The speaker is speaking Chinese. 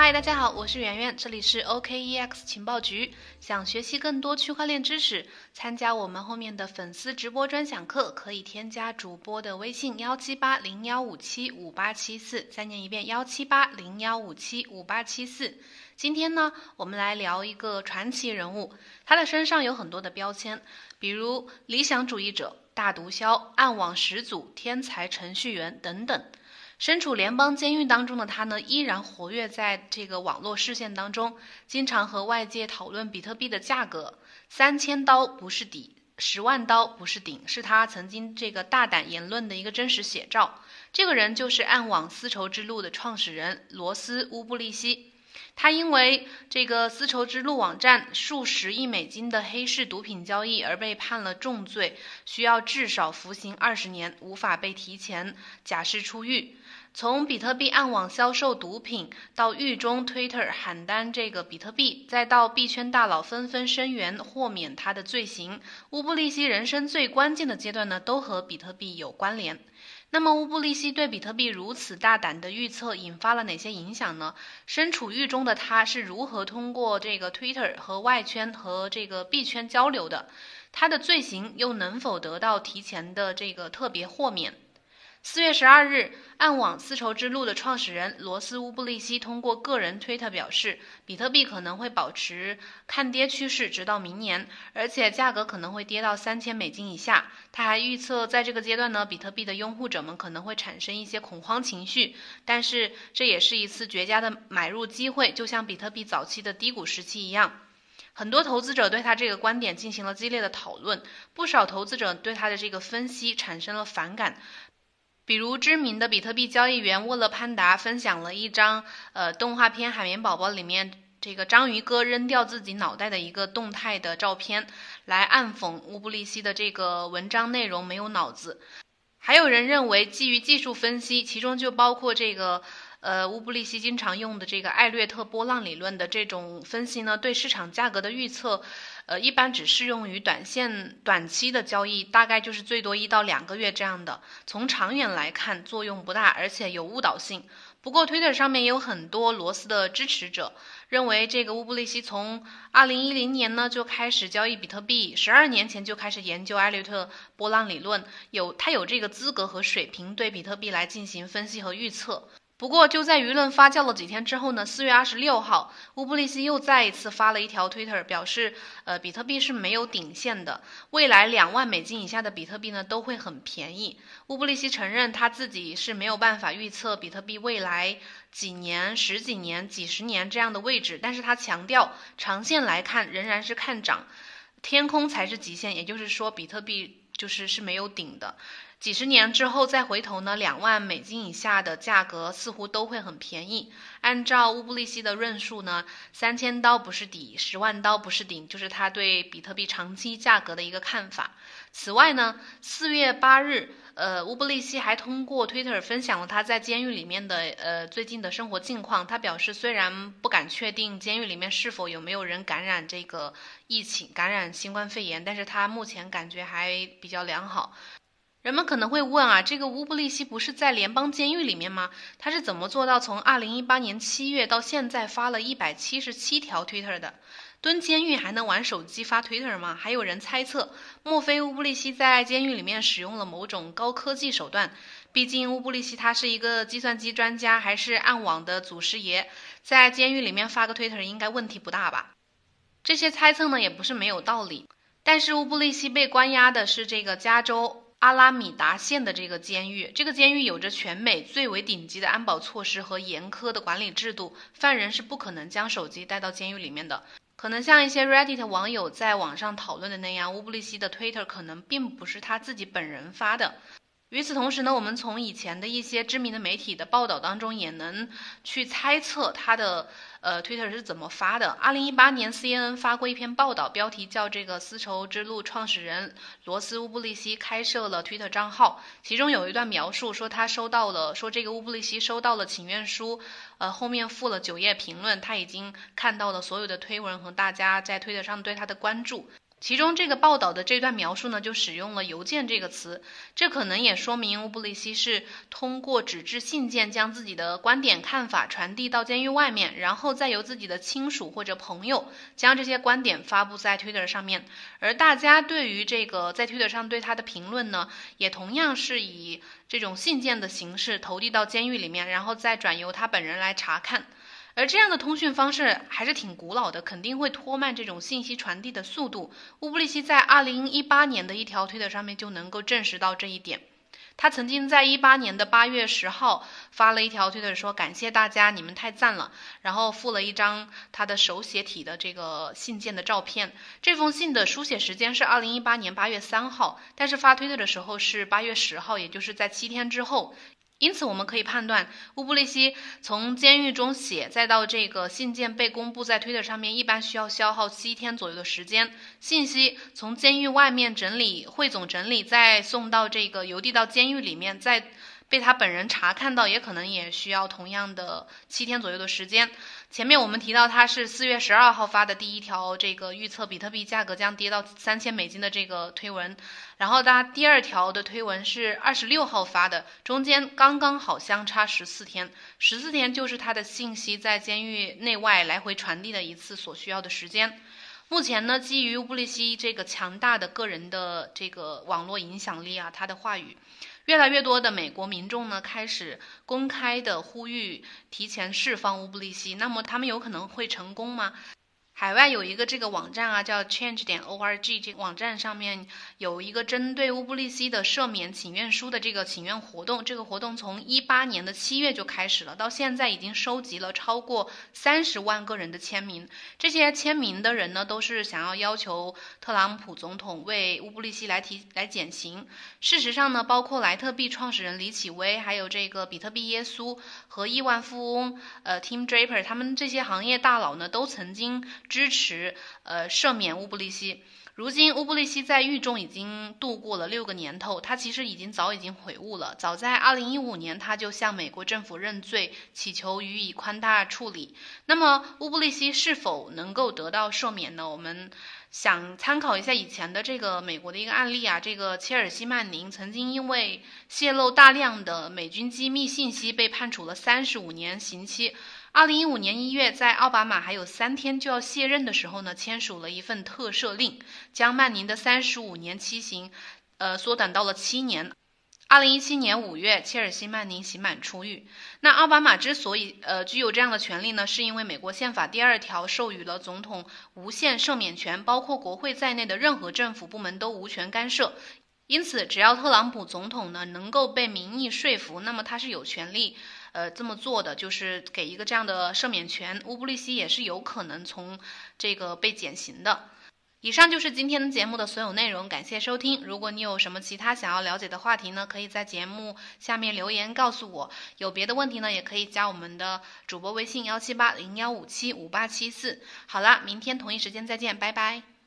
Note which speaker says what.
Speaker 1: 嗨，大家好，我是圆圆，这里是 OKEX 情报局。想学习更多区块链知识，参加我们后面的粉丝直播专享课，可以添加主播的微信幺七八零幺五七五八七四，再念一遍幺七八零幺五七五八七四。今天呢，我们来聊一个传奇人物，他的身上有很多的标签，比如理想主义者、大毒枭、暗网始祖、天才程序员等等。身处联邦监狱当中的他呢，依然活跃在这个网络视线当中，经常和外界讨论比特币的价格。三千刀不是底，十万刀不是顶，是他曾经这个大胆言论的一个真实写照。这个人就是暗网丝绸之路的创始人罗斯·乌布利希。他因为这个丝绸之路网站数十亿美金的黑市毒品交易而被判了重罪，需要至少服刑二十年，无法被提前假释出狱。从比特币暗网销售毒品，到狱中 Twitter 喊单这个比特币，再到币圈大佬纷纷声援豁免他的罪行，乌布利希人生最关键的阶段呢，都和比特币有关联。那么乌布利希对比特币如此大胆的预测，引发了哪些影响呢？身处狱中的他是如何通过这个 Twitter 和外圈和这个币圈交流的？他的罪行又能否得到提前的这个特别豁免？四月十二日，暗网丝绸之路的创始人罗斯乌布利希通过个人推特表示，比特币可能会保持看跌趋势，直到明年，而且价格可能会跌到三千美金以下。他还预测，在这个阶段呢，比特币的拥护者们可能会产生一些恐慌情绪，但是这也是一次绝佳的买入机会，就像比特币早期的低谷时期一样。很多投资者对他这个观点进行了激烈的讨论，不少投资者对他的这个分析产生了反感。比如知名的比特币交易员沃勒潘达分享了一张，呃，动画片《海绵宝宝》里面这个章鱼哥扔掉自己脑袋的一个动态的照片，来暗讽乌布利希的这个文章内容没有脑子。还有人认为，基于技术分析，其中就包括这个，呃，乌布利希经常用的这个艾略特波浪理论的这种分析呢，对市场价格的预测。呃，一般只适用于短线、短期的交易，大概就是最多一到两个月这样的。从长远来看，作用不大，而且有误导性。不过，Twitter 上面有很多罗斯的支持者，认为这个乌布利希从二零一零年呢就开始交易比特币，十二年前就开始研究艾略特波浪理论，有他有这个资格和水平对比特币来进行分析和预测。不过，就在舆论发酵了几天之后呢，四月二十六号，乌布利希又再一次发了一条推特，表示，呃，比特币是没有顶线的，未来两万美金以下的比特币呢都会很便宜。乌布利希承认他自己是没有办法预测比特币未来几年、十几年、几十年这样的位置，但是他强调，长线来看仍然是看涨，天空才是极限，也就是说，比特币就是是没有顶的。几十年之后再回头呢，两万美金以下的价格似乎都会很便宜。按照乌布利希的论述呢，三千刀不是底，十万刀不是顶，就是他对比特币长期价格的一个看法。此外呢，四月八日，呃，乌布利希还通过 Twitter 分享了他在监狱里面的呃最近的生活近况。他表示，虽然不敢确定监狱里面是否有没有人感染这个疫情，感染新冠肺炎，但是他目前感觉还比较良好。人们可能会问啊，这个乌布利希不是在联邦监狱里面吗？他是怎么做到从二零一八年七月到现在发了一百七十七条 Twitter 的？蹲监狱还能玩手机发 Twitter 吗？还有人猜测，莫非乌布利希在监狱里面使用了某种高科技手段？毕竟乌布利希他是一个计算机专家，还是暗网的祖师爷，在监狱里面发个 Twitter 应该问题不大吧？这些猜测呢也不是没有道理，但是乌布利希被关押的是这个加州。阿拉米达县的这个监狱，这个监狱有着全美最为顶级的安保措施和严苛的管理制度，犯人是不可能将手机带到监狱里面的。可能像一些 Reddit 网友在网上讨论的那样，乌布利希的 Twitter 可能并不是他自己本人发的。与此同时呢，我们从以前的一些知名的媒体的报道当中，也能去猜测他的。呃，Twitter 是怎么发的？二零一八年，CNN 发过一篇报道，标题叫“这个丝绸之路创始人罗斯乌布利希开设了 Twitter 账号”，其中有一段描述说他收到了，说这个乌布利希收到了请愿书，呃，后面附了九页评论，他已经看到了所有的推文和大家在推特上对他的关注。其中这个报道的这段描述呢，就使用了“邮件”这个词，这可能也说明乌布利希是通过纸质信件将自己的观点看法传递到监狱外面，然后再由自己的亲属或者朋友将这些观点发布在 Twitter 上面。而大家对于这个在 Twitter 上对他的评论呢，也同样是以这种信件的形式投递到监狱里面，然后再转由他本人来查看。而这样的通讯方式还是挺古老的，肯定会拖慢这种信息传递的速度。乌布利希在二零一八年的一条推特上面就能够证实到这一点。他曾经在一八年的八月十号发了一条推特说：“感谢大家，你们太赞了。”然后附了一张他的手写体的这个信件的照片。这封信的书写时间是二零一八年八月三号，但是发推特的时候是八月十号，也就是在七天之后。因此，我们可以判断，乌布利希从监狱中写，再到这个信件被公布在推特上面，一般需要消耗七天左右的时间。信息从监狱外面整理、汇总、整理，再送到这个邮递到监狱里面，再被他本人查看到，也可能也需要同样的七天左右的时间。前面我们提到他是四月十二号发的第一条这个预测比特币价格将跌到三千美金的这个推文，然后他第二条的推文是二十六号发的，中间刚刚好相差十四天，十四天就是他的信息在监狱内外来回传递的一次所需要的时间。目前呢，基于乌布利希这个强大的个人的这个网络影响力啊，他的话语。越来越多的美国民众呢，开始公开的呼吁提前释放乌布利希。那么他们有可能会成功吗？海外有一个这个网站啊，叫 Change 点 org，这个网站上面有一个针对乌布利希的赦免请愿书的这个请愿活动。这个活动从一八年的七月就开始了，到现在已经收集了超过三十万个人的签名。这些签名的人呢，都是想要要求特朗普总统为乌布利希来提来减刑。事实上呢，包括莱特币创始人李启威，还有这个比特币耶稣和亿万富翁呃 Tim Draper，他们这些行业大佬呢，都曾经。支持呃赦免乌布利希。如今乌布利希在狱中已经度过了六个年头，他其实已经早已经悔悟了。早在二零一五年，他就向美国政府认罪，祈求予以宽大处理。那么乌布利希是否能够得到赦免呢？我们想参考一下以前的这个美国的一个案例啊，这个切尔西曼宁曾经因为泄露大量的美军机密信息被判处了三十五年刑期。二零一五年一月，在奥巴马还有三天就要卸任的时候呢，签署了一份特赦令，将曼宁的三十五年期刑，呃，缩短到了七年。二零一七年五月，切尔西曼宁刑满出狱。那奥巴马之所以呃具有这样的权利呢，是因为美国宪法第二条授予了总统无限赦免权，包括国会在内的任何政府部门都无权干涉。因此，只要特朗普总统呢能够被民意说服，那么他是有权利。呃，这么做的就是给一个这样的赦免权，乌布利希也是有可能从这个被减刑的。以上就是今天的节目的所有内容，感谢收听。如果你有什么其他想要了解的话题呢，可以在节目下面留言告诉我。有别的问题呢，也可以加我们的主播微信幺七八零幺五七五八七四。好啦，明天同一时间再见，拜拜。